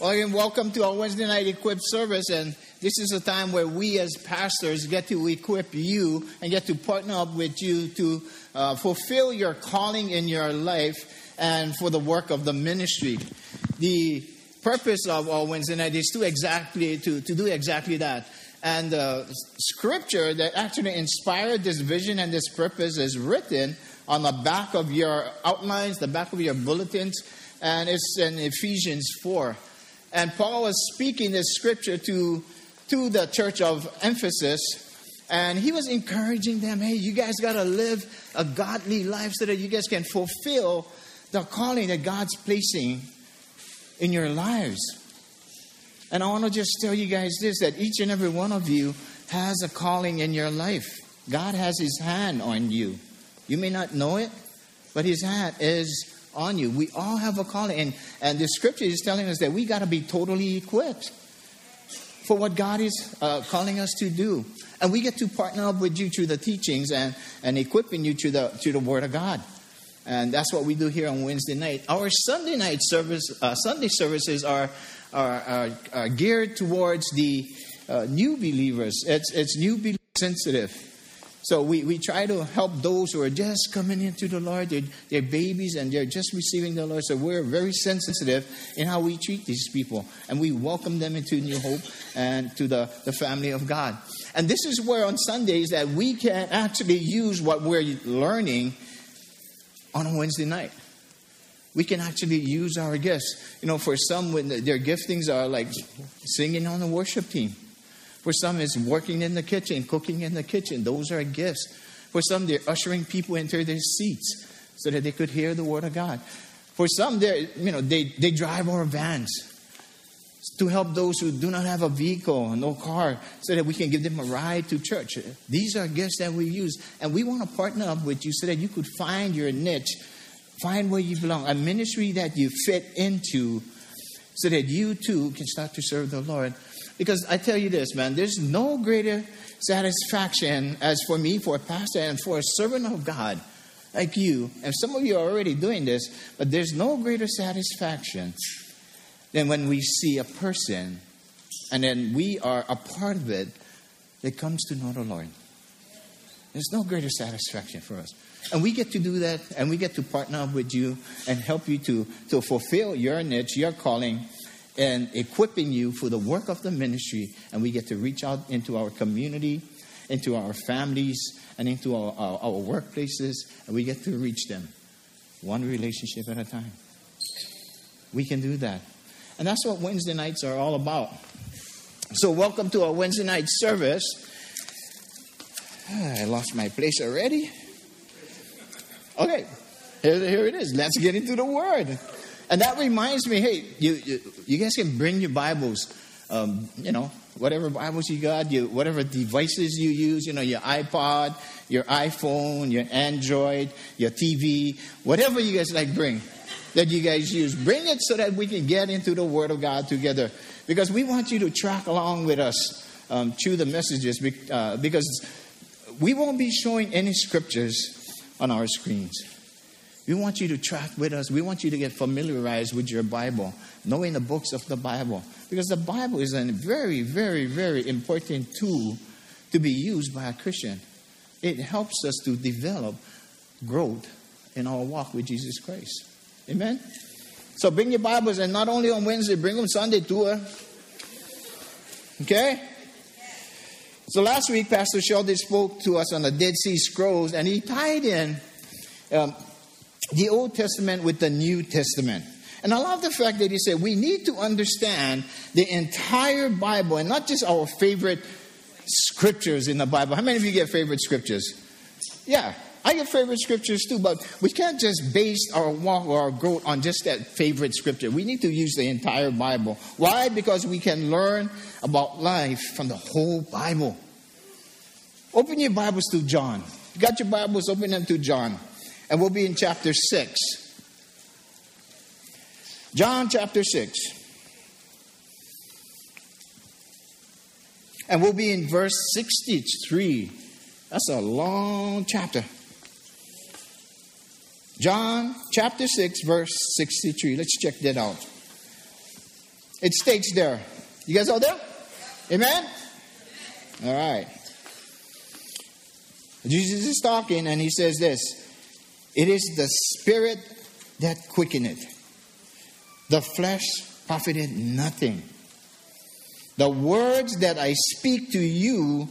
Well, again, welcome to our Wednesday night equip service. And this is a time where we as pastors get to equip you and get to partner up with you to uh, fulfill your calling in your life and for the work of the ministry. The purpose of our Wednesday night is to exactly to, to do exactly that. And the scripture that actually inspired this vision and this purpose is written on the back of your outlines, the back of your bulletins, and it's in Ephesians 4. And Paul was speaking this scripture to, to the church of Ephesus, and he was encouraging them hey, you guys got to live a godly life so that you guys can fulfill the calling that God's placing in your lives. And I want to just tell you guys this that each and every one of you has a calling in your life. God has his hand on you. You may not know it, but his hand is on you. We all have a calling. And, and the scripture is telling us that we got to be totally equipped for what God is uh, calling us to do. And we get to partner up with you through the teachings and, and equipping you to the, to the Word of God. And that's what we do here on Wednesday night. Our Sunday night service, uh, Sunday services are, are, are, are, geared towards the uh, new believers. It's, it's new believers sensitive. So we, we try to help those who are just coming into the Lord. They're, they're babies and they're just receiving the Lord. So we're very sensitive in how we treat these people. And we welcome them into New Hope and to the, the family of God. And this is where on Sundays that we can actually use what we're learning on a Wednesday night. We can actually use our gifts. You know, for some, when their giftings are like singing on the worship team for some, it's working in the kitchen, cooking in the kitchen. Those are gifts. For some, they're ushering people into their seats so that they could hear the word of God. For some, they you know they, they drive our vans to help those who do not have a vehicle, no car, so that we can give them a ride to church. These are gifts that we use, and we want to partner up with you so that you could find your niche, find where you belong, a ministry that you fit into, so that you too can start to serve the Lord because I tell you this, man, there's no greater satisfaction as for me, for a pastor, and for a servant of God like you. And some of you are already doing this, but there's no greater satisfaction than when we see a person and then we are a part of it that comes to know the Lord. There's no greater satisfaction for us. And we get to do that, and we get to partner up with you and help you to, to fulfill your niche, your calling, and equipping you for the work of the ministry. And we get to reach out into our community, into our families, and into our, our, our workplaces, and we get to reach them one relationship at a time. We can do that. And that's what Wednesday nights are all about. So, welcome to our Wednesday night service. Ah, I lost my place already. Okay, here, here it is. Let's get into the Word. And that reminds me, hey, you, you, you guys can bring your Bibles, um, you know, whatever Bibles you got, you, whatever devices you use, you know, your iPod, your iPhone, your Android, your TV, whatever you guys like bring that you guys use. Bring it so that we can get into the Word of God together. Because we want you to track along with us um, through the messages uh, because we won't be showing any scriptures on our screens. We want you to track with us. We want you to get familiarized with your Bible, knowing the books of the Bible. Because the Bible is a very, very, very important tool to be used by a Christian. It helps us to develop growth in our walk with Jesus Christ. Amen? So bring your Bibles, and not only on Wednesday, bring them Sunday too. Okay? So last week, Pastor Sheldon spoke to us on the Dead Sea Scrolls, and he tied in um, the Old Testament with the New Testament. And I love the fact that he said we need to understand the entire Bible and not just our favorite scriptures in the Bible. How many of you get favorite scriptures? Yeah, I get favorite scriptures too, but we can't just base our walk or our growth on just that favorite scripture. We need to use the entire Bible. Why? Because we can learn about life from the whole Bible. Open your Bibles to John. You got your Bibles, open them to John. And we'll be in chapter 6. John chapter 6. And we'll be in verse 63. That's a long chapter. John chapter 6, verse 63. Let's check that out. It states there. You guys all there? Amen? All right. Jesus is talking and he says this It is the spirit that quickeneth, the flesh profited nothing. The words that I speak to you,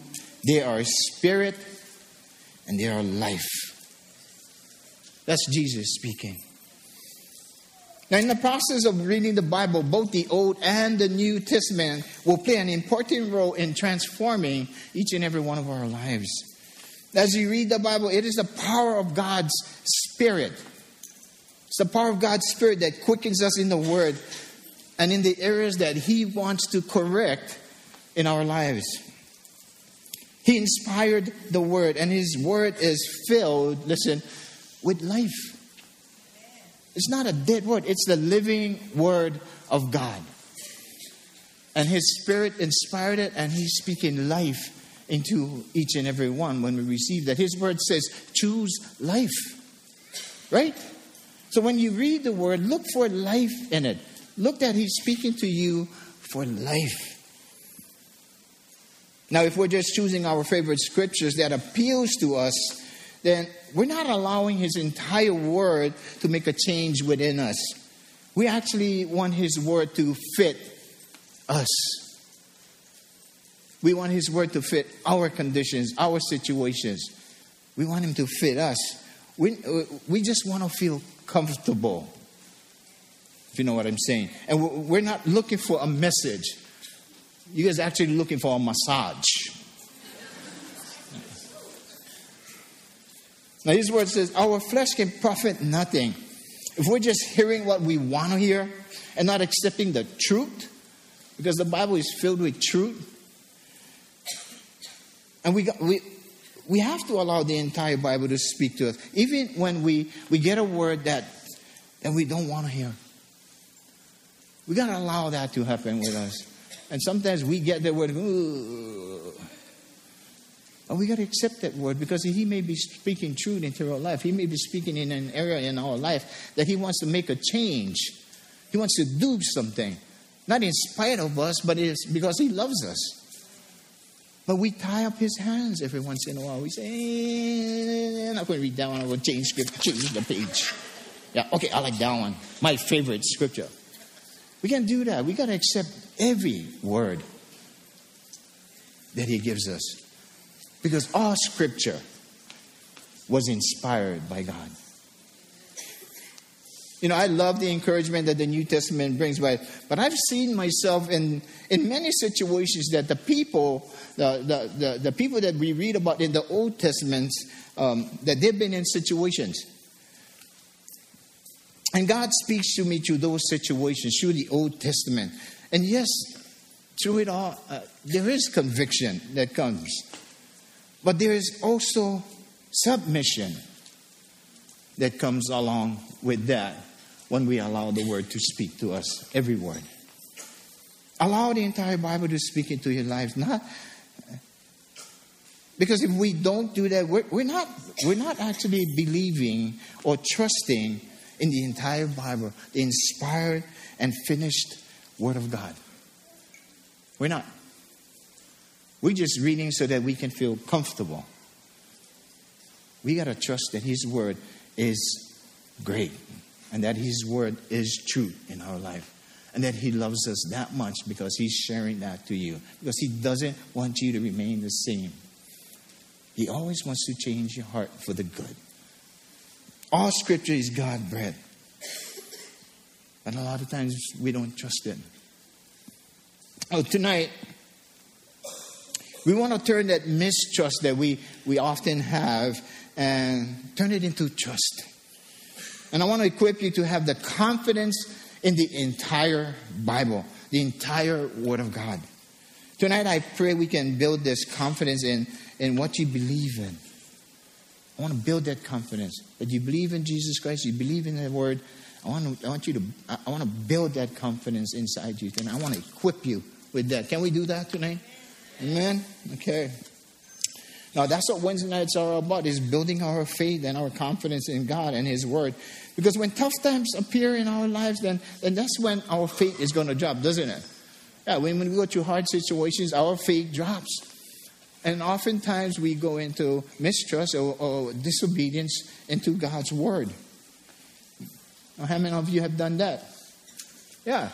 they are spirit and they are life. That's Jesus speaking. Now, in the process of reading the Bible, both the Old and the New Testament will play an important role in transforming each and every one of our lives. As you read the Bible, it is the power of God's Spirit. It's the power of God's Spirit that quickens us in the Word and in the areas that He wants to correct in our lives. He inspired the Word, and His Word is filled, listen, with life. It's not a dead word, it's the living word of God. And His Spirit inspired it, and He's speaking life into each and every one when we receive that. His word says, choose life. Right? So when you read the word, look for life in it. Look that He's speaking to you for life. Now, if we're just choosing our favorite scriptures that appeals to us, then we're not allowing His entire Word to make a change within us. We actually want His Word to fit us. We want His Word to fit our conditions, our situations. We want Him to fit us. We, we just want to feel comfortable, if you know what I'm saying. And we're not looking for a message. You guys are actually looking for a massage. Now, his word says, Our flesh can profit nothing. If we're just hearing what we want to hear and not accepting the truth, because the Bible is filled with truth, and we, got, we, we have to allow the entire Bible to speak to us, even when we, we get a word that, that we don't want to hear. We got to allow that to happen with us. And sometimes we get the word, Ooh. And we got to accept that word because He may be speaking truth into our life. He may be speaking in an area in our life that He wants to make a change. He wants to do something. Not in spite of us, but it's because He loves us. But we tie up His hands every once in a while. We say, eh, I'm not going to read that one. I'm going to change script, change the page. Yeah, okay, I like that one. My favorite scripture. We can't do that. We got to accept every word that He gives us. Because all scripture was inspired by God. You know, I love the encouragement that the New Testament brings, but, but I've seen myself in, in many situations that the people, the, the, the, the people that we read about in the Old Testament, um, that they've been in situations. And God speaks to me through those situations, through the Old Testament. And yes, through it all, uh, there is conviction that comes. But there is also submission that comes along with that when we allow the word to speak to us, every word. Allow the entire Bible to speak into your lives. Not because if we don't do that, we're, we're, not, we're not actually believing or trusting in the entire Bible, the inspired and finished Word of God. We're not. We're just reading so that we can feel comfortable. We got to trust that His Word is great and that His Word is true in our life and that He loves us that much because He's sharing that to you. Because He doesn't want you to remain the same. He always wants to change your heart for the good. All Scripture is God bread. But a lot of times we don't trust it. Oh, tonight, we want to turn that mistrust that we, we often have and turn it into trust. And I want to equip you to have the confidence in the entire Bible, the entire Word of God. Tonight, I pray we can build this confidence in, in what you believe in. I want to build that confidence that you believe in Jesus Christ, you believe in the Word. I want, to, I want you to I want to build that confidence inside you, and I want to equip you with that. Can we do that tonight? Amen? Okay. Now, that's what Wednesday nights are about, is building our faith and our confidence in God and His Word. Because when tough times appear in our lives, then, then that's when our faith is going to drop, doesn't it? Yeah, when, when we go through hard situations, our faith drops. And oftentimes we go into mistrust or, or disobedience into God's Word. Now, how many of you have done that? Yeah.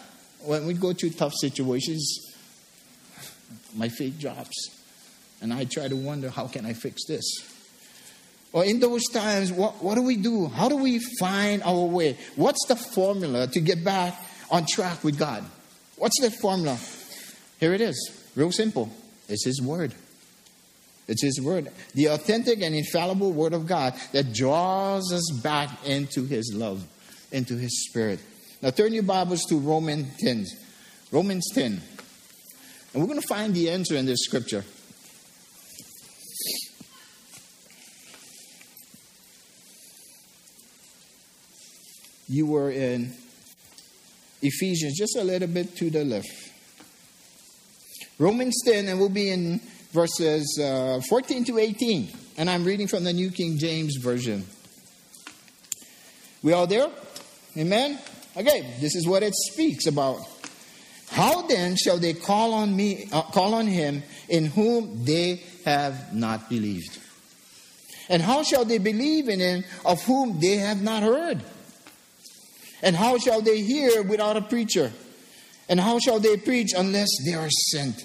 When we go through tough situations, my faith drops. And I try to wonder, how can I fix this? Or in those times, what, what do we do? How do we find our way? What's the formula to get back on track with God? What's the formula? Here it is. Real simple. It's His Word. It's His Word. The authentic and infallible Word of God that draws us back into His love, into His Spirit. Now turn your Bibles to Romans 10. Romans 10. And we're going to find the answer in this scripture. You were in Ephesians, just a little bit to the left. Romans 10, and we'll be in verses uh, 14 to 18. And I'm reading from the New King James Version. We all there? Amen? Okay, this is what it speaks about. How then shall they call on me, uh, call on him in whom they have not believed? And how shall they believe in him of whom they have not heard? And how shall they hear without a preacher? And how shall they preach unless they are sent?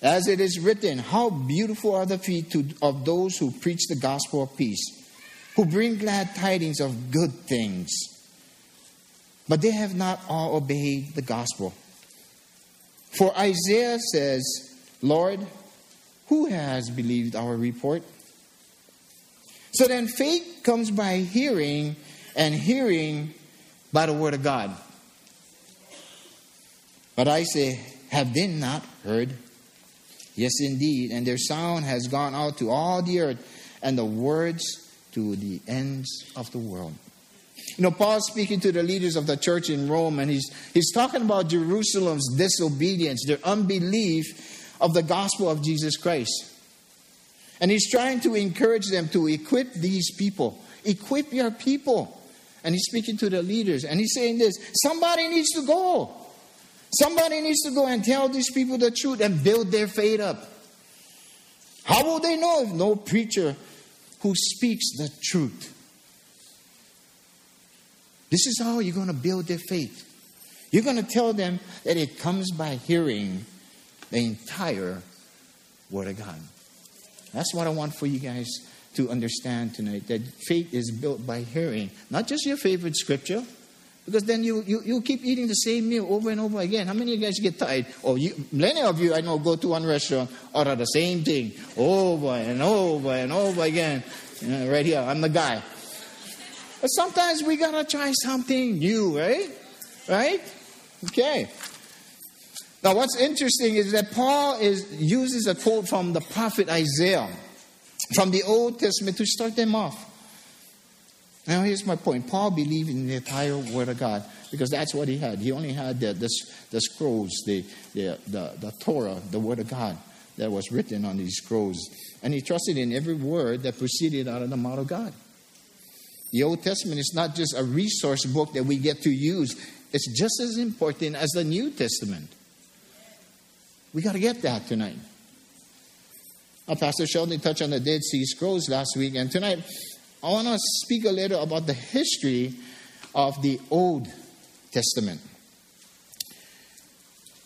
As it is written, how beautiful are the feet to, of those who preach the gospel of peace, who bring glad tidings of good things. But they have not all obeyed the gospel. For Isaiah says, Lord, who has believed our report? So then faith comes by hearing, and hearing by the word of God. But I say, have they not heard? Yes, indeed. And their sound has gone out to all the earth, and the words to the ends of the world. You know, Paul's speaking to the leaders of the church in Rome, and he's, he's talking about Jerusalem's disobedience, their unbelief of the gospel of Jesus Christ. And he's trying to encourage them to equip these people. Equip your people. And he's speaking to the leaders, and he's saying this somebody needs to go. Somebody needs to go and tell these people the truth and build their faith up. How will they know if no preacher who speaks the truth? This is how you're going to build their faith. You're going to tell them that it comes by hearing the entire Word of God. That's what I want for you guys to understand tonight that faith is built by hearing, not just your favorite scripture, because then you, you, you keep eating the same meal over and over again. How many of you guys get tired? Or you, many of you I know go to one restaurant, order the same thing over and over and over again. You know, right here, I'm the guy. But sometimes we gotta try something new, right? Right? Okay. Now, what's interesting is that Paul is, uses a quote from the prophet Isaiah from the Old Testament to start them off. Now, here's my point. Paul believed in the entire Word of God because that's what he had. He only had the, the, the scrolls, the, the, the, the Torah, the Word of God that was written on these scrolls. And he trusted in every word that proceeded out of the mouth of God. The Old Testament is not just a resource book that we get to use, it's just as important as the New Testament. We got to get that tonight. Now, Pastor Sheldon touched on the Dead Sea Scrolls last week, and tonight I want to speak a little about the history of the Old Testament.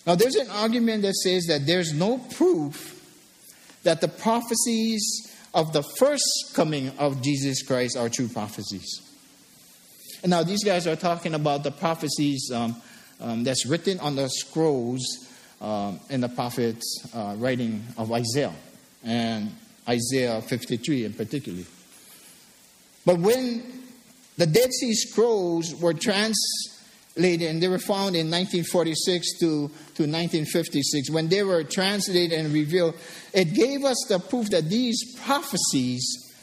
Now, there's an argument that says that there's no proof that the prophecies of the first coming of Jesus Christ are true prophecies. And now these guys are talking about the prophecies um, um, that's written on the scrolls um, in the prophet's uh, writing of Isaiah and Isaiah 53 in particular. But when the Dead Sea Scrolls were translated, and they were found in 1946 to, to 1956, when they were translated and revealed, it gave us the proof that these prophecies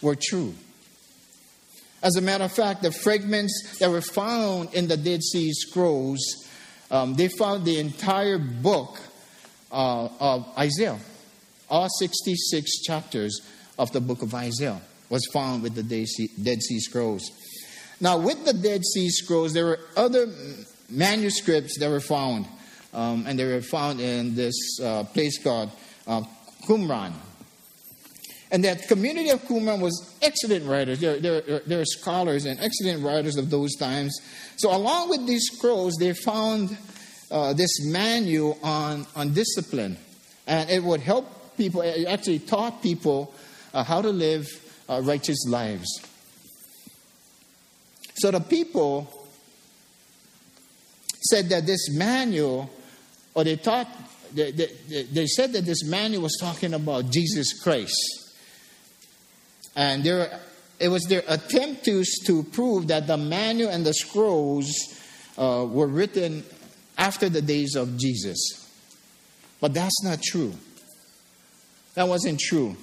were true. As a matter of fact, the fragments that were found in the Dead Sea Scrolls, um, they found the entire book uh, of Isaiah all 66 chapters of the book of Isaiah was found with the Dead Sea Scrolls. Now, with the Dead Sea Scrolls, there were other manuscripts that were found, um, and they were found in this uh, place called uh, Qumran. And that community of Qumran was excellent writers. They're, they're, they're scholars and excellent writers of those times. So, along with these scrolls, they found uh, this manual on, on discipline. And it would help people, actually taught people uh, how to live uh, righteous lives. So the people said that this manual, or they thought, they, they, they said that this manual was talking about Jesus Christ. And there, it was their attempt to, to prove that the manual and the scrolls uh, were written after the days of Jesus. But that's not true. That wasn't true.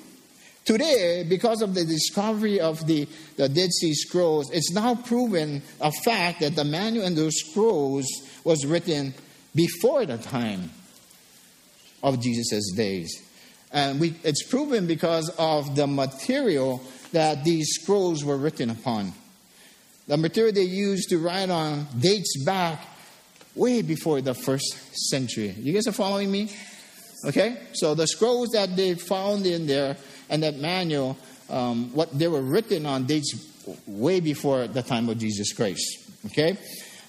Today, because of the discovery of the, the Dead Sea Scrolls, it's now proven a fact that the manual and those scrolls was written before the time of Jesus' days. And we, it's proven because of the material that these scrolls were written upon. The material they used to write on dates back way before the first century. You guys are following me? Okay? So the scrolls that they found in there and that manual, um, what they were written on dates way before the time of Jesus Christ. Okay?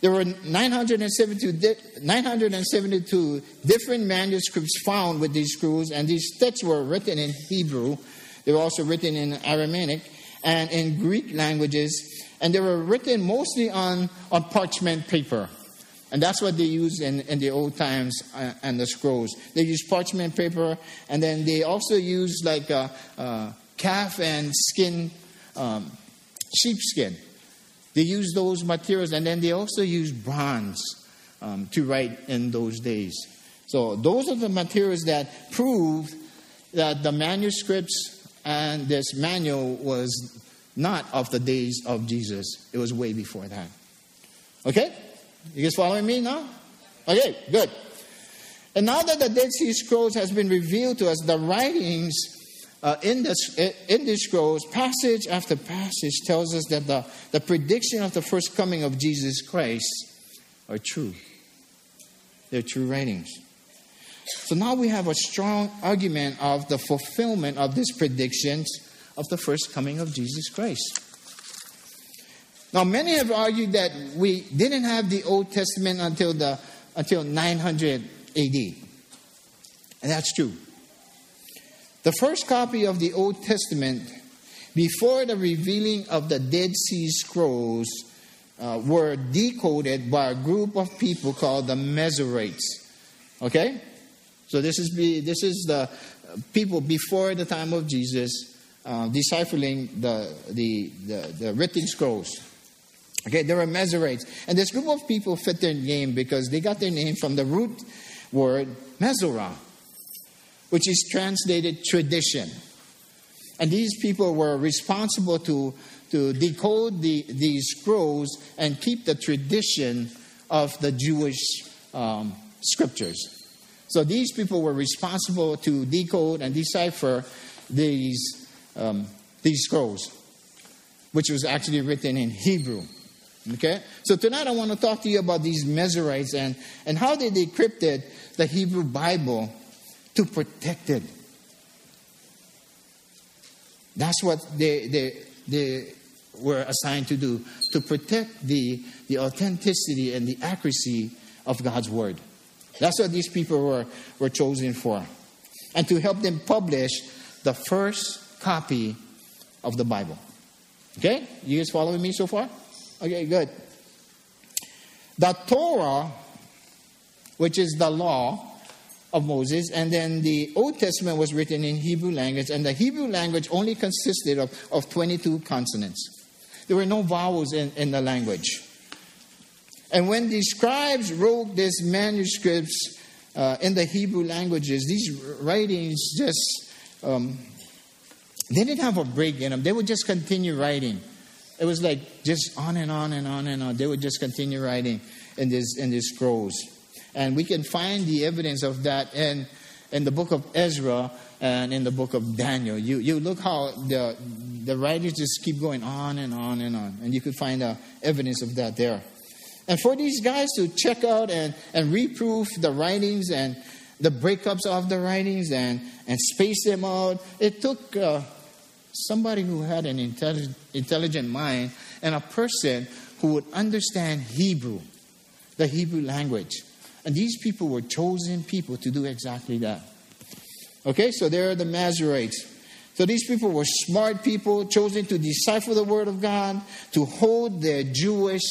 There were 972, 972 different manuscripts found with these scrolls, and these texts were written in Hebrew. They were also written in Aramaic and in Greek languages, and they were written mostly on, on parchment paper. And that's what they used in, in the old times uh, and the scrolls. They used parchment paper, and then they also used like a, a calf and skin, um, sheepskin. They used those materials, and then they also used bronze um, to write in those days. So those are the materials that prove that the manuscripts and this manual was not of the days of Jesus. It was way before that. Okay? You guys following me now? Okay, good. And now that the Dead Sea Scrolls has been revealed to us, the writings uh, in, the, in these scrolls, passage after passage, tells us that the, the prediction of the first coming of Jesus Christ are true. They're true writings. So now we have a strong argument of the fulfillment of these predictions of the first coming of Jesus Christ. Now, many have argued that we didn't have the Old Testament until, the, until 900 AD. And that's true. The first copy of the Old Testament, before the revealing of the Dead Sea Scrolls, uh, were decoded by a group of people called the Masoretes. Okay? So this is, this is the people before the time of Jesus uh, deciphering the, the, the, the written scrolls. Okay, there were Masoretes. And this group of people fit their name because they got their name from the root word Masorah, which is translated tradition. And these people were responsible to, to decode the, these scrolls and keep the tradition of the Jewish um, scriptures. So these people were responsible to decode and decipher these, um, these scrolls, which was actually written in Hebrew. Okay? So tonight I want to talk to you about these Masoretes and, and how they decrypted the Hebrew Bible to protect it. That's what they, they, they were assigned to do, to protect the, the authenticity and the accuracy of God's Word. That's what these people were, were chosen for. And to help them publish the first copy of the Bible. Okay? You guys following me so far? Okay, good. The Torah, which is the law of Moses, and then the Old Testament was written in Hebrew language, and the Hebrew language only consisted of, of 22 consonants. There were no vowels in, in the language. And when the scribes wrote these manuscripts uh, in the Hebrew languages, these writings just, um, they didn't have a break in them. They would just continue writing it was like just on and on and on and on. They would just continue writing in this in these scrolls, and we can find the evidence of that in in the book of Ezra and in the book of Daniel. You, you look how the, the writings just keep going on and on and on. And you could find uh, evidence of that there. And for these guys to check out and, and reproof the writings and the breakups of the writings and, and space them out, it took uh, somebody who had an intelligent, mind and a person who would understand Hebrew, the Hebrew language. And these people were chosen people to do exactly that. Okay, so there are the Masoretes. So these people were smart people chosen to decipher the Word of God, to hold their Jewish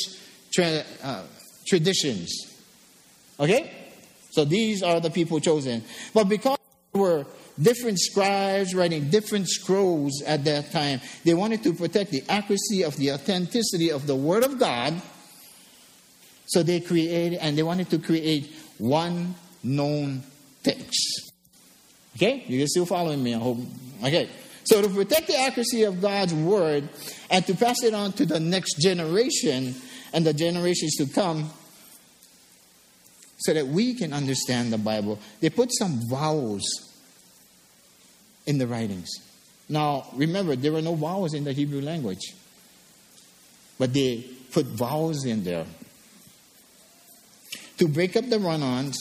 tra- uh, traditions. Okay? So these are the people chosen. But because there were different scribes writing different scrolls at that time, they wanted to protect the accuracy of the authenticity of the Word of God. So they created, and they wanted to create one known text. Okay? You are still following me, I hope. Okay. So to protect the accuracy of God's word and to pass it on to the next generation and the generations to come, so that we can understand the Bible, they put some vowels in the writings. Now, remember, there were no vowels in the Hebrew language, but they put vowels in there to break up the run ons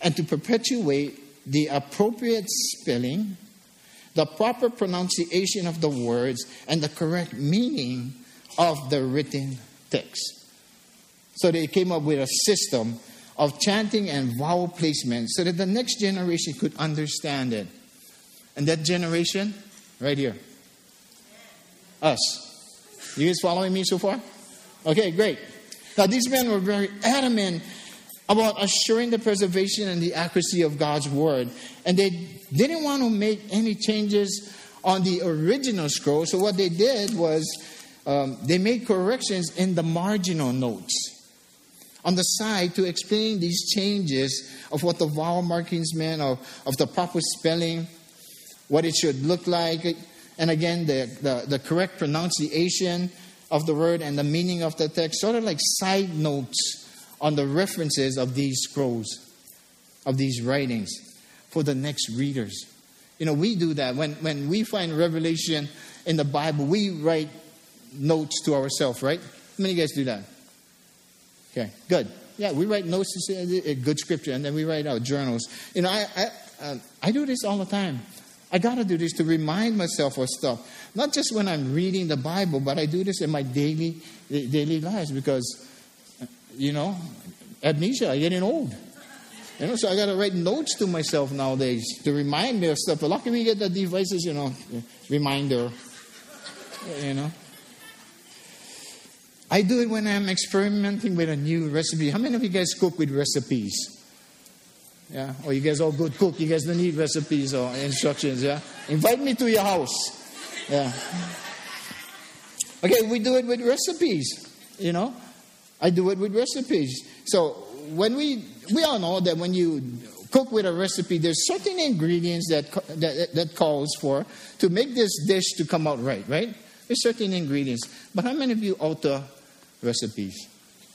and to perpetuate the appropriate spelling, the proper pronunciation of the words, and the correct meaning of the written text. So they came up with a system of chanting and vowel placement so that the next generation could understand it. And that generation, right here, us. You guys following me so far? Okay, great. Now, these men were very adamant about assuring the preservation and the accuracy of God's word. And they didn't want to make any changes on the original scroll. So, what they did was um, they made corrections in the marginal notes on the side to explain these changes of what the vowel markings meant, of, of the proper spelling, what it should look like, and again, the, the, the correct pronunciation of the word and the meaning of the text, sort of like side notes on the references of these scrolls, of these writings for the next readers. You know, we do that. When, when we find revelation in the Bible, we write notes to ourselves, right? How many of you guys do that? Okay, good. Yeah, we write notes to say a good scripture, and then we write out journals. You know, I, I, uh, I do this all the time. I got to do this to remind myself of stuff. Not just when I'm reading the Bible, but I do this in my daily, daily lives because you know, amnesia, I'm getting old. You know, so I got to write notes to myself nowadays to remind me of stuff. But luckily, we get the devices, you know, reminder. You know. I do it when I'm experimenting with a new recipe. How many of you guys cook with recipes? Yeah? Or you guys all good cook. You guys don't need recipes or instructions, yeah? Invite me to your house. Yeah. Okay, we do it with recipes, you know. I do it with recipes. So when we we all know that when you cook with a recipe, there's certain ingredients that that that calls for to make this dish to come out right. Right? There's certain ingredients. But how many of you alter recipes?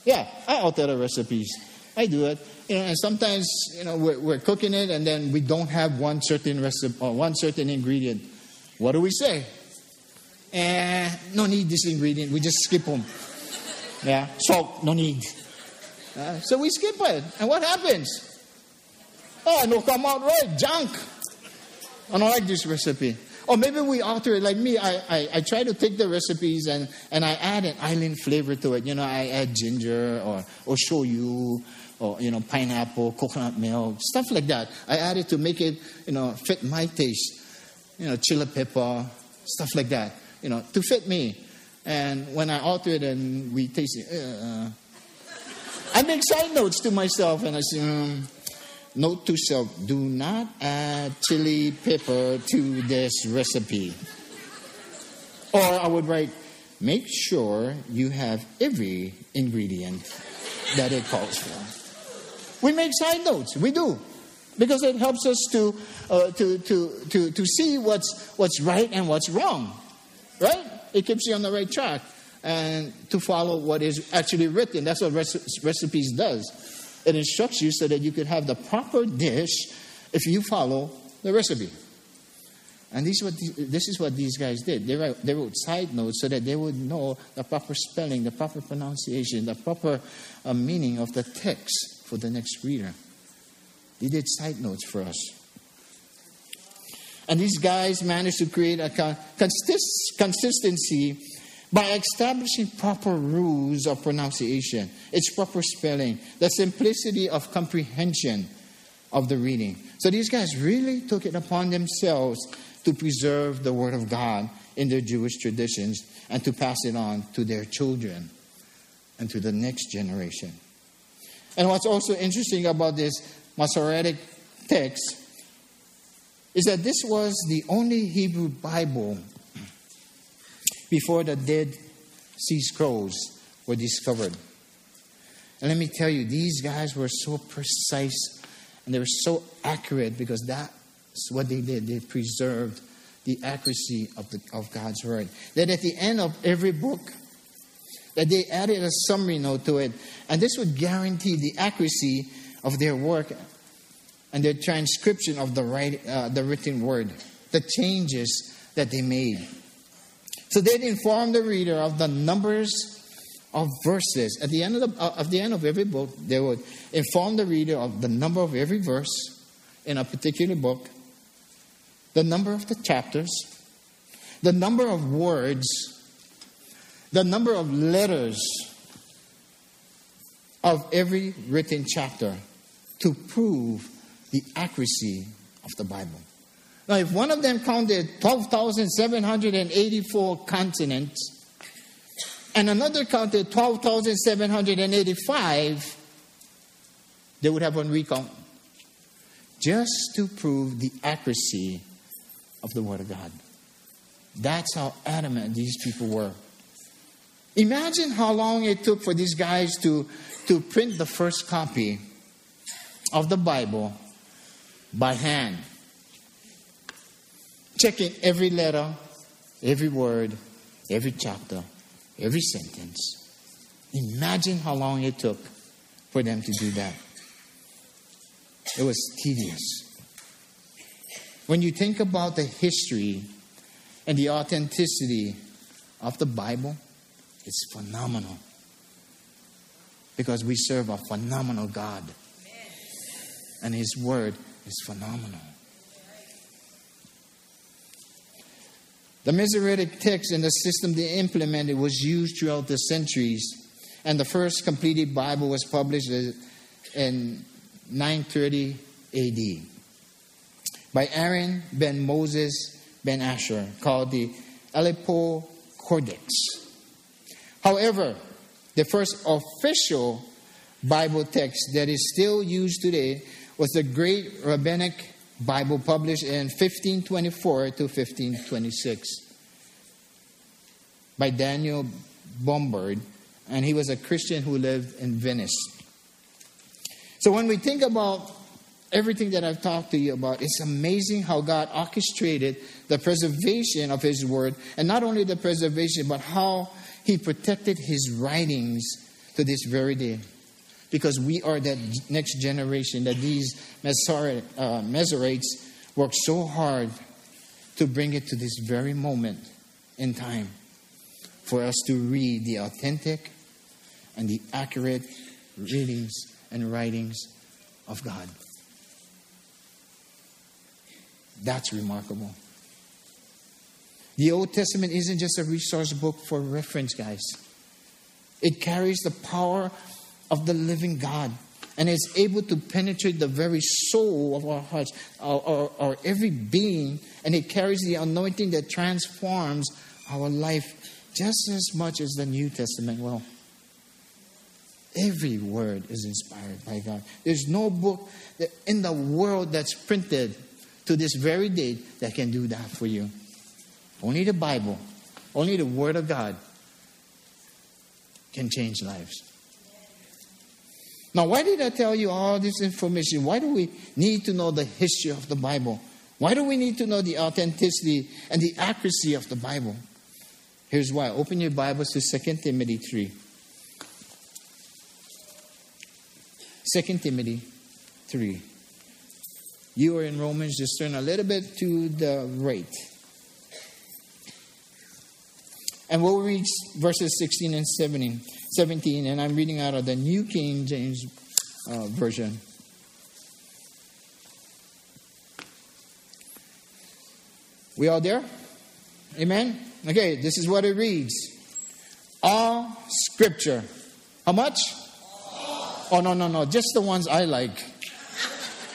Yeah, I alter the recipes. I do it. You know, and sometimes you know we're, we're cooking it, and then we don't have one certain recipe or one certain ingredient. What do we say? Eh, no need this ingredient. We just skip them. Yeah, salt, no need. Uh, so we skip it. And what happens? Oh, it'll come out right, junk. I don't like this recipe. Or maybe we alter it like me. I, I, I, try to take the recipes and, and I add an island flavor to it. You know, I add ginger or, or shoyu or, you know, pineapple, coconut milk, stuff like that. I add it to make it, you know, fit my taste. You know, chili pepper, stuff like that, you know, to fit me. And when I alter it and we taste it, uh, I make side notes to myself and I say, um, note to self, do not add chili pepper to this recipe. Or I would write, make sure you have every ingredient that it calls for. We make side notes, we do. Because it helps us to, uh, to, to, to, to see what's, what's right and what's wrong. Right? it keeps you on the right track and to follow what is actually written. That's what recipes does. It instructs you so that you could have the proper dish if you follow the recipe. And this is what, this is what these guys did. They wrote, they wrote side notes so that they would know the proper spelling, the proper pronunciation, the proper uh, meaning of the text for the next reader. They did side notes for us. And these guys managed to create a consist- consistency by establishing proper rules of pronunciation, its proper spelling, the simplicity of comprehension of the reading. So these guys really took it upon themselves to preserve the Word of God in their Jewish traditions and to pass it on to their children and to the next generation. And what's also interesting about this Masoretic text is that this was the only Hebrew Bible before the Dead Sea Scrolls were discovered. And let me tell you, these guys were so precise and they were so accurate because that's what they did. They preserved the accuracy of, the, of God's word. That at the end of every book, that they added a summary note to it, and this would guarantee the accuracy of their work and their transcription of the, right, uh, the written word, the changes that they made. So they'd inform the reader of the numbers of verses. At the end of the, uh, at the end of every book, they would inform the reader of the number of every verse in a particular book, the number of the chapters, the number of words, the number of letters of every written chapter to prove the accuracy of the Bible. Now, if one of them counted 12,784 consonants and another counted 12,785, they would have one recount just to prove the accuracy of the Word of God. That's how adamant these people were. Imagine how long it took for these guys to, to print the first copy of the Bible by hand checking every letter, every word, every chapter, every sentence. Imagine how long it took for them to do that. It was tedious. When you think about the history and the authenticity of the Bible, it's phenomenal. Because we serve a phenomenal God. And His Word is phenomenal. The Masoretic text and the system they implemented was used throughout the centuries, and the first completed Bible was published in 930 AD by Aaron ben Moses ben Asher, called the Aleppo Codex. However, the first official Bible text that is still used today was the Great Rabbinic Bible published in 1524 to 1526 by Daniel Bomberg, and he was a Christian who lived in Venice. So when we think about everything that I've talked to you about, it's amazing how God orchestrated the preservation of His Word, and not only the preservation, but how He protected His writings to this very day because we are that next generation that these uh, Masoretes worked so hard to bring it to this very moment in time for us to read the authentic and the accurate readings and writings of God. That's remarkable. The Old Testament isn't just a resource book for reference, guys. It carries the power of the living God and is able to penetrate the very soul of our hearts, our, our, our, every being, and it carries the anointing that transforms our life just as much as the New Testament will. Every word is inspired by God. There's no book in the world that's printed to this very day that can do that for you. Only the Bible, only the Word of God can change lives. Now, why did I tell you all this information? Why do we need to know the history of the Bible? Why do we need to know the authenticity and the accuracy of the Bible? Here's why. Open your Bibles to 2 Timothy 3. 2 Timothy 3. You are in Romans, just turn a little bit to the right. And we'll read verses 16 and 17, 17 and I'm reading out of the New King James uh, Version. We all there? Amen? Okay, this is what it reads. All scripture. How much? Oh, no, no, no. Just the ones I like.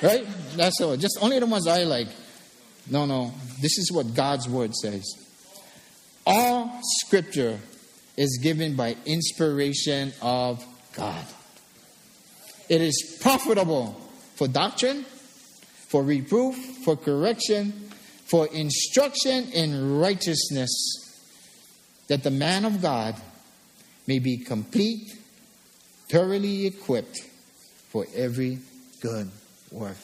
Right? That's all. Just only the ones I like. No, no. This is what God's word says. All scripture is given by inspiration of God. It is profitable for doctrine, for reproof, for correction, for instruction in righteousness, that the man of God may be complete, thoroughly equipped for every good work.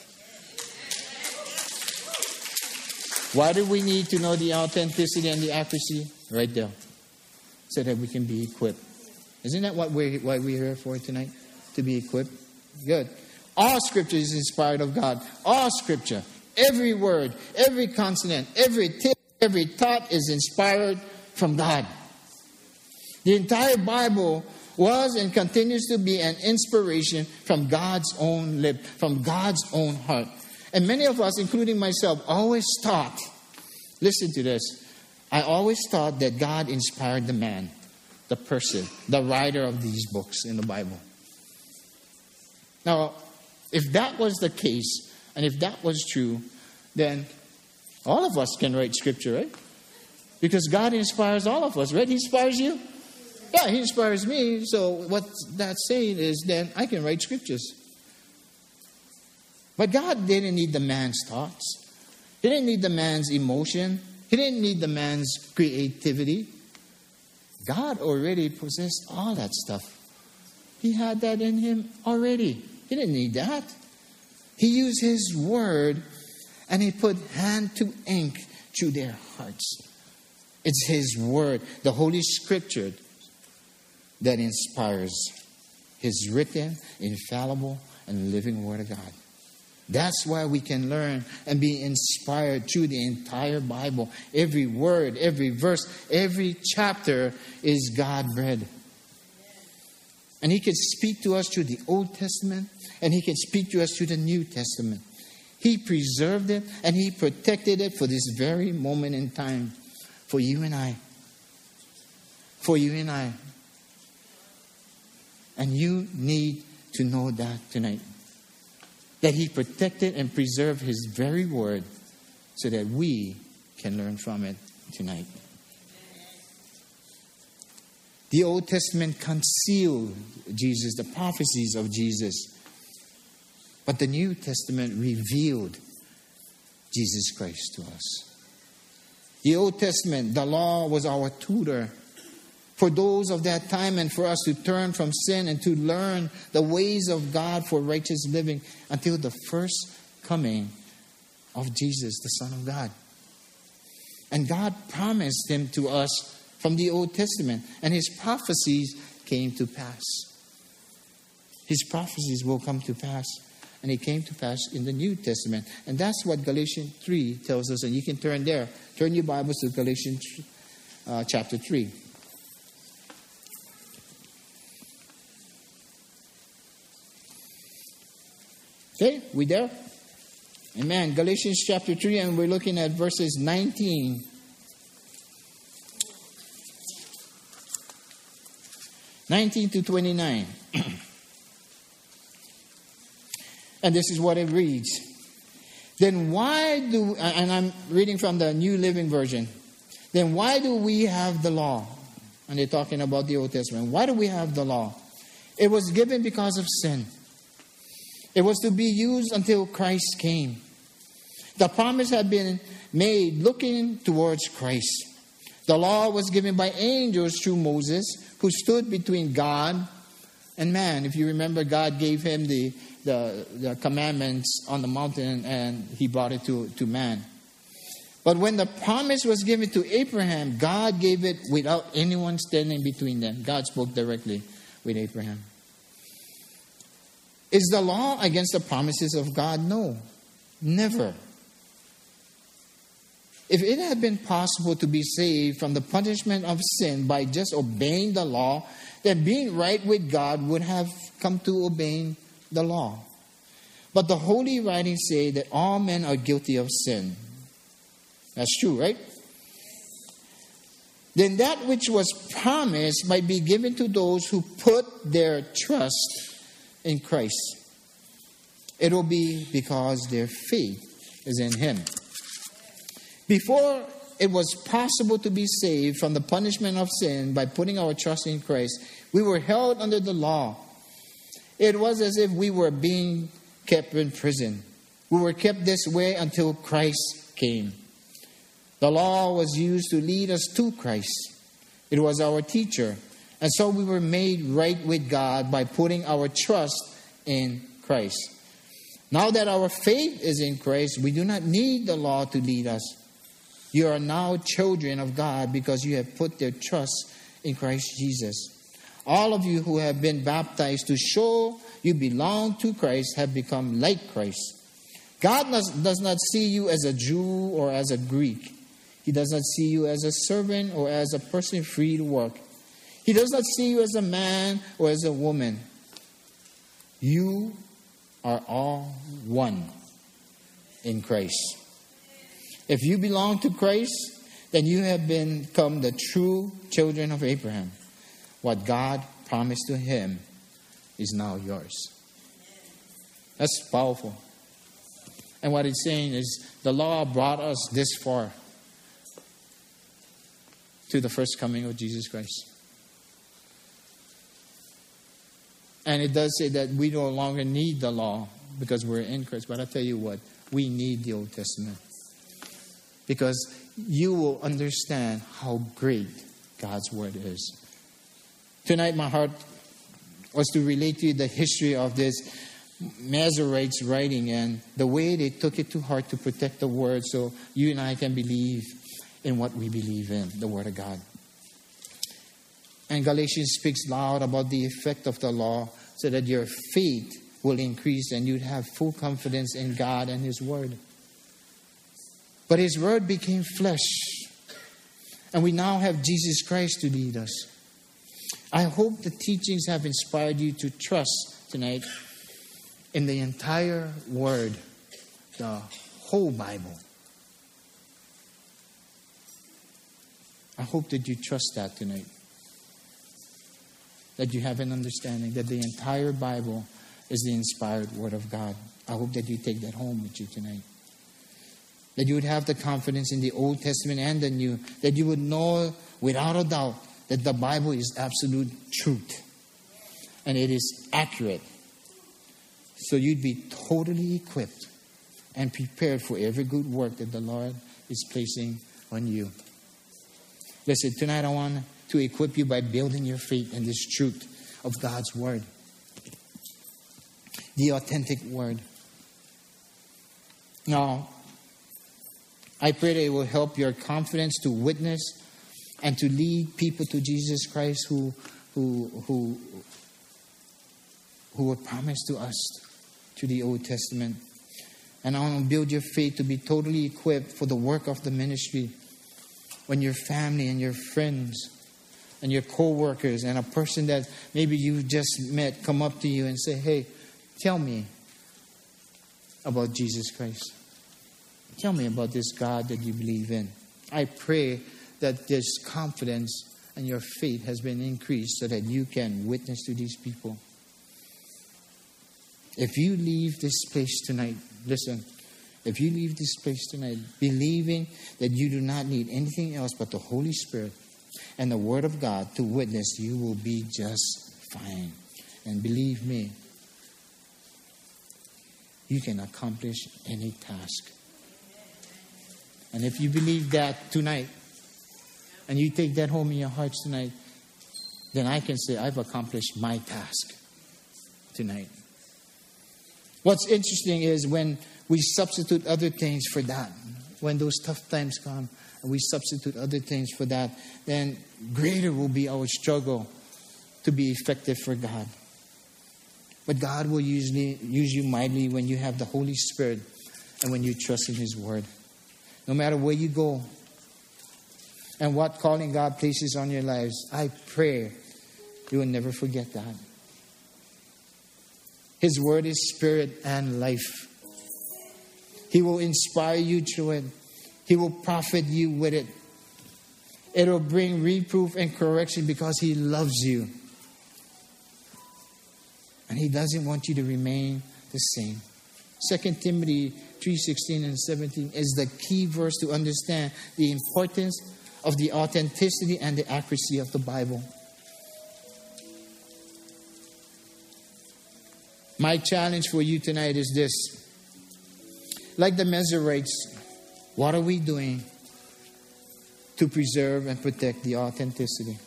Why do we need to know the authenticity and the accuracy? Right there. So that we can be equipped. Isn't that what we're, what we're here for tonight? To be equipped? Good. All scripture is inspired of God. All scripture. Every word, every consonant, every tip, every thought is inspired from God. The entire Bible was and continues to be an inspiration from God's own lip, from God's own heart. And many of us, including myself, always thought, listen to this, I always thought that God inspired the man, the person, the writer of these books in the Bible. Now, if that was the case, and if that was true, then all of us can write scripture, right? Because God inspires all of us, right? He inspires you. Yeah, He inspires me. So, what that's saying is then I can write scriptures. But God didn't need the man's thoughts, He didn't need the man's emotion, He didn't need the man's creativity. God already possessed all that stuff. He had that in Him already. He didn't need that. He used His word and He put hand to ink to their hearts. It's His word, the Holy Scripture, that inspires His written, infallible, and living Word of God. That's why we can learn and be inspired through the entire Bible. Every word, every verse, every chapter is God breathed. And He can speak to us through the Old Testament, and He can speak to us through the New Testament. He preserved it and He protected it for this very moment in time for you and I. For you and I. And you need to know that tonight. That He protected and preserved His very word so that we can learn from it tonight. The Old Testament concealed Jesus, the prophecies of Jesus. But the New Testament revealed Jesus Christ to us. The Old Testament, the law was our tutor for those of that time and for us to turn from sin and to learn the ways of God for righteous living until the first coming of Jesus, the Son of God. And God promised him to us from the Old Testament, and his prophecies came to pass. His prophecies will come to pass and it came to pass in the New Testament. And that's what Galatians 3 tells us. And you can turn there. Turn your Bibles to Galatians uh, chapter 3. Okay, we there? Amen. Galatians chapter 3, and we're looking at verses 19. Nineteen to twenty-nine. And this is what it reads. Then why do, and I'm reading from the New Living Version, then why do we have the law? And they're talking about the Old Testament. Why do we have the law? It was given because of sin. It was to be used until Christ came. The promise had been made looking towards Christ. The law was given by angels through Moses, who stood between God and man. If you remember, God gave him the the, the commandments on the mountain and he brought it to, to man. But when the promise was given to Abraham, God gave it without anyone standing between them. God spoke directly with Abraham. Is the law against the promises of God? No. Never. If it had been possible to be saved from the punishment of sin by just obeying the law, then being right with God would have come to obeying the law. But the holy writings say that all men are guilty of sin. That's true, right? Then that which was promised might be given to those who put their trust in Christ. It will be because their faith is in Him. Before it was possible to be saved from the punishment of sin by putting our trust in Christ, we were held under the law. It was as if we were being kept in prison. We were kept this way until Christ came. The law was used to lead us to Christ, it was our teacher. And so we were made right with God by putting our trust in Christ. Now that our faith is in Christ, we do not need the law to lead us. You are now children of God because you have put their trust in Christ Jesus. All of you who have been baptized to show you belong to Christ have become like Christ. God does, not see you as a Jew or as a Greek. He does not see you as a servant or as a person free to work. He does not see you as a man or as a woman. You are all one in Christ. If you belong to Christ, then you have become the true children of Abraham. What God promised to him is now yours. That's powerful. And what it's saying is the law brought us this far to the first coming of Jesus Christ. And it does say that we no longer need the law because we're in Christ. But I tell you what, we need the Old Testament. Because you will understand how great God's Word is. Tonight, my heart was to relate to you the history of this Masoretes writing and the way they took it to heart to protect the Word so you and I can believe in what we believe in, the Word of God. And Galatians speaks loud about the effect of the law so that your faith will increase and you'd have full confidence in God and His Word. But His Word became flesh, and we now have Jesus Christ to lead us. I hope the teachings have inspired you to trust tonight in the entire Word, the whole Bible. I hope that you trust that tonight. That you have an understanding that the entire Bible is the inspired Word of God. I hope that you take that home with you tonight. That you would have the confidence in the Old Testament and the New. That you would know without a doubt that the Bible is absolute truth and it is accurate. So you'd be totally equipped and prepared for every good work that the Lord is placing on you. Listen, tonight I want to equip you by building your faith in this truth of God's Word, the authentic Word. Now, I pray that it will help your confidence to witness and to lead people to Jesus Christ who, who, who, who were promised to us to the Old Testament. And I want to build your faith to be totally equipped for the work of the ministry when your family and your friends and your co-workers and a person that maybe you've just met come up to you and say, "Hey, tell me about Jesus Christ. Tell me about this God that you believe in." I pray that this confidence and your faith has been increased so that you can witness to these people. If you leave this place tonight, listen, if you leave this place tonight believing that you do not need anything else but the Holy Spirit and the Word of God to witness, you will be just fine. And believe me, you can accomplish any task. And if you believe that tonight, and you take that home in your hearts tonight, then I can say, I've accomplished my task tonight. What's interesting is when we substitute other things for that. When those tough times come and we substitute other things for that, then greater will be our struggle to be effective for God. But God will usually use you mightily when you have the Holy Spirit and when you trust in His Word. No matter where you go and what calling God places on your lives, I pray you will never forget that. His Word is spirit and life. He will inspire you through it, He will profit you with it. It will bring reproof and correction because He loves you. And He doesn't want you to remain the same. 2 Timothy 3:16 and 17 is the key verse to understand the importance of the authenticity and the accuracy of the Bible. My challenge for you tonight is this. Like the Masoretes, what are we doing to preserve and protect the authenticity,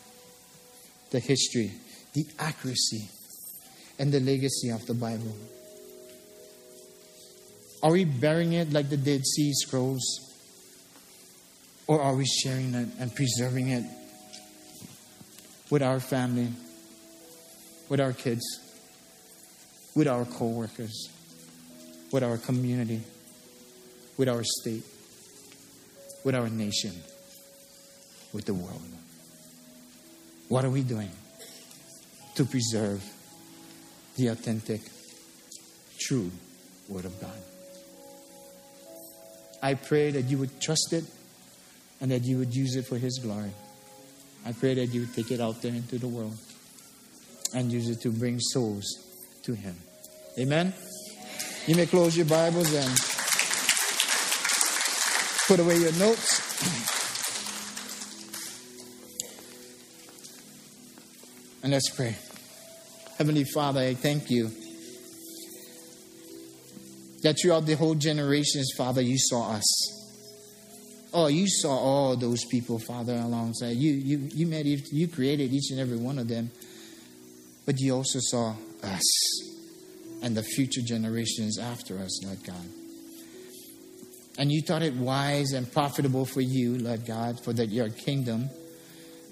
the history, the accuracy, and the legacy of the Bible? Are we burying it like the Dead Sea Scrolls? Or are we sharing it and preserving it with our family, with our kids, with our co workers, with our community, with our state, with our nation, with the world? What are we doing to preserve the authentic, true Word of God? I pray that you would trust it and that you would use it for His glory. I pray that you would take it out there into the world and use it to bring souls to Him. Amen? You may close your Bibles and put away your notes. And let's pray. Heavenly Father, I thank you that throughout the whole generations, Father, you saw us. Oh, you saw all those people, Father, alongside. You, you, you made, you created each and every one of them, but you also saw us and the future generations after us, Lord God. And you thought it wise and profitable for you, Lord God, for that your kingdom,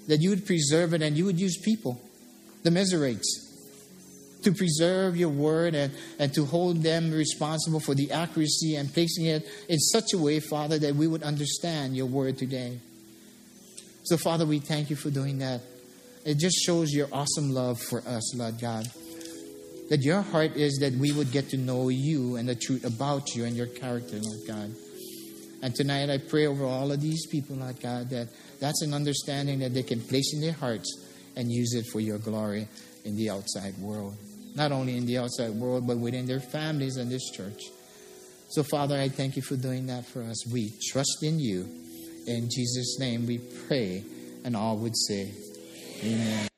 that you would preserve it and you would use people, the Masoretes, to preserve your word and, and to hold them responsible for the accuracy and placing it in such a way, Father, that we would understand your word today. So, Father, we thank you for doing that. It just shows your awesome love for us, Lord God. That your heart is that we would get to know you and the truth about you and your character, Lord God. And tonight I pray over all of these people, Lord God, that that's an understanding that they can place in their hearts and use it for your glory in the outside world not only in the outside world, but within their families and this church. So, Father, I thank you for doing that for us. We trust in you. In Jesus' name we pray, and all would say, Amen.